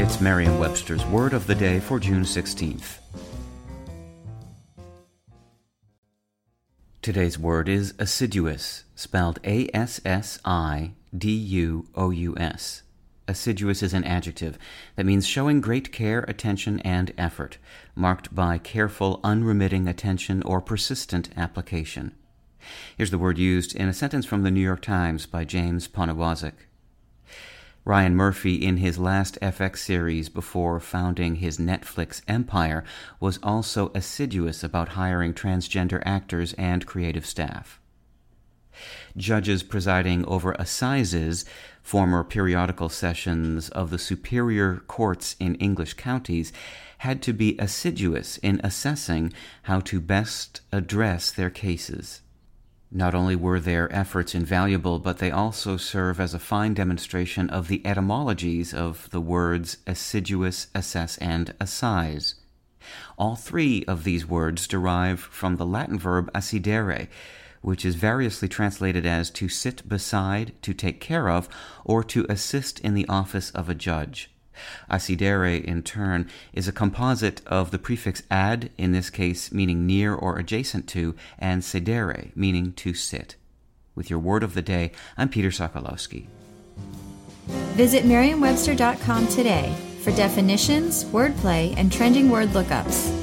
It's Merriam Webster's Word of the Day for June 16th. Today's word is assiduous, spelled A S S I D U O U S. Assiduous is an adjective that means showing great care, attention, and effort, marked by careful, unremitting attention or persistent application. Here's the word used in a sentence from the New York Times by James Poniewozik. Ryan Murphy, in his last FX series before founding his Netflix empire, was also assiduous about hiring transgender actors and creative staff. Judges presiding over assizes, former periodical sessions of the superior courts in English counties, had to be assiduous in assessing how to best address their cases. Not only were their efforts invaluable, but they also serve as a fine demonstration of the etymologies of the words assiduous, assess, and assize. All three of these words derive from the Latin verb assidere, which is variously translated as to sit beside, to take care of, or to assist in the office of a judge. Assidere, in turn, is a composite of the prefix ad, in this case meaning near or adjacent to, and sedere, meaning to sit. With your word of the day, I'm Peter Sokolowski. Visit merriam-webster.com today for definitions, wordplay, and trending word lookups.